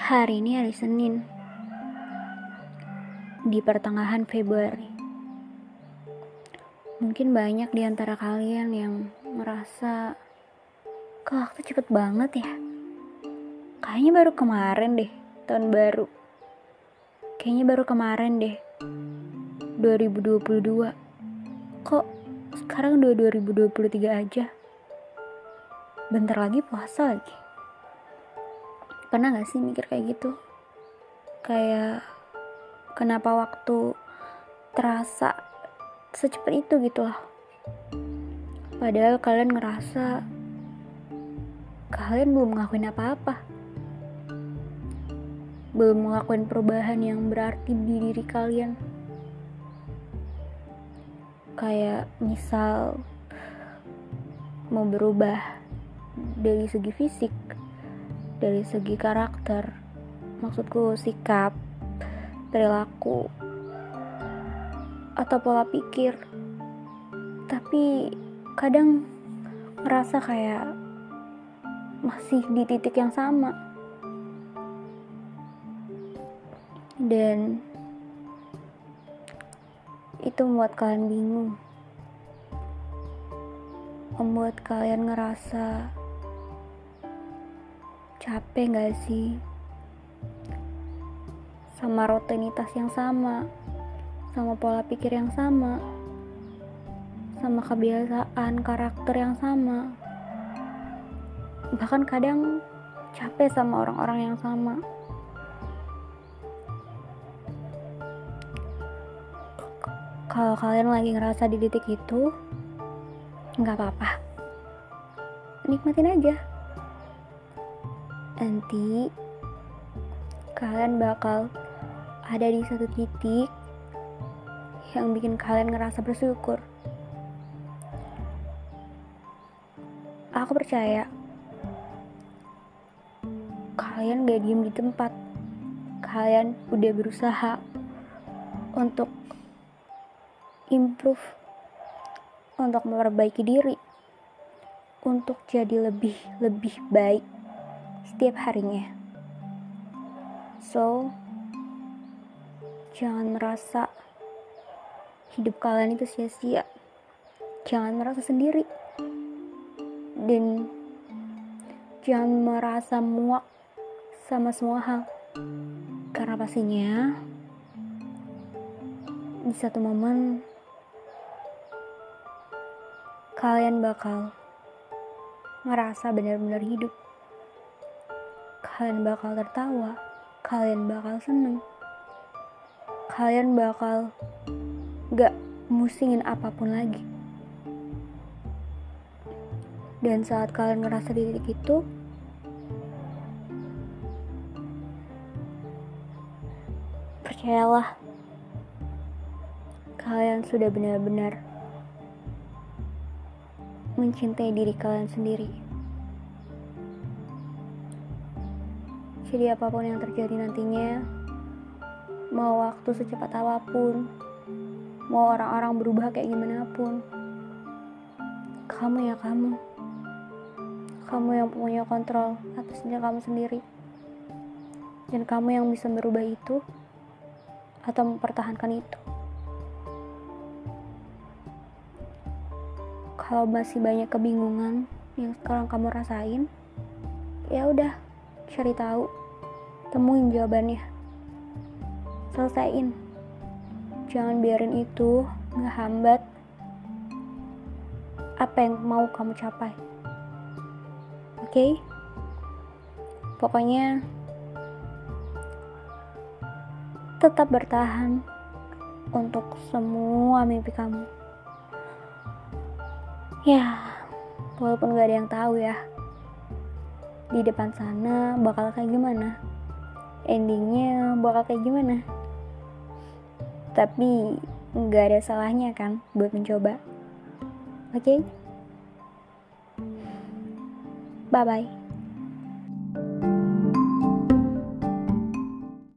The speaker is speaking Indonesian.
Hari ini hari Senin. Di pertengahan Februari. Mungkin banyak di antara kalian yang merasa Kok waktu cepet banget ya? Kayaknya baru kemarin deh Tahun baru. Kayaknya baru kemarin deh 2022 Kok sekarang udah 2023 aja? Bentar lagi puasa lagi pernah gak sih mikir kayak gitu? Kayak kenapa waktu terasa secepat itu gitu loh. Padahal kalian ngerasa kalian belum ngelakuin apa-apa. Belum ngelakuin perubahan yang berarti di diri kalian. Kayak misal mau berubah dari segi fisik dari segi karakter. Maksudku sikap perilaku atau pola pikir. Tapi kadang ngerasa kayak masih di titik yang sama. Dan itu membuat kalian bingung. Membuat kalian ngerasa Capek gak sih? Sama rutinitas yang sama, sama pola pikir yang sama, sama kebiasaan karakter yang sama. Bahkan kadang capek sama orang-orang yang sama. Kalau kalian lagi ngerasa di titik itu, nggak apa-apa. Nikmatin aja nanti kalian bakal ada di satu titik yang bikin kalian ngerasa bersyukur. Aku percaya kalian gak diem di tempat. Kalian udah berusaha untuk improve, untuk memperbaiki diri, untuk jadi lebih lebih baik setiap harinya. So, jangan merasa hidup kalian itu sia-sia. Jangan merasa sendiri. Dan jangan merasa muak sama semua hal. Karena pastinya di satu momen kalian bakal ngerasa benar-benar hidup kalian bakal tertawa, kalian bakal seneng, kalian bakal gak musingin apa pun lagi. Dan saat kalian ngerasa di titik itu, percayalah, kalian sudah benar-benar mencintai diri kalian sendiri. Jadi apa pun yang terjadi nantinya, mau waktu secepat apa pun, mau orang-orang berubah kayak gimana pun, kamu ya kamu. Kamu yang punya kontrol atasnya kamu sendiri. Dan kamu yang bisa merubah itu atau mempertahankan itu. Kalau masih banyak kebingungan yang sekarang kamu rasain, ya udah cari tahu temuin jawabannya. Selesaiin. Jangan biarin itu ngehambat apa yang mau kamu capai. Oke? Okay? pokoknya tetap bertahan untuk semua mimpi kamu. Ya walaupun gak ada yang tahu ya di depan sana bakal kayak gimana endingnya bakal kayak gimana? Tapi nggak ada salahnya kan buat mencoba. Oke? Okay? bye bye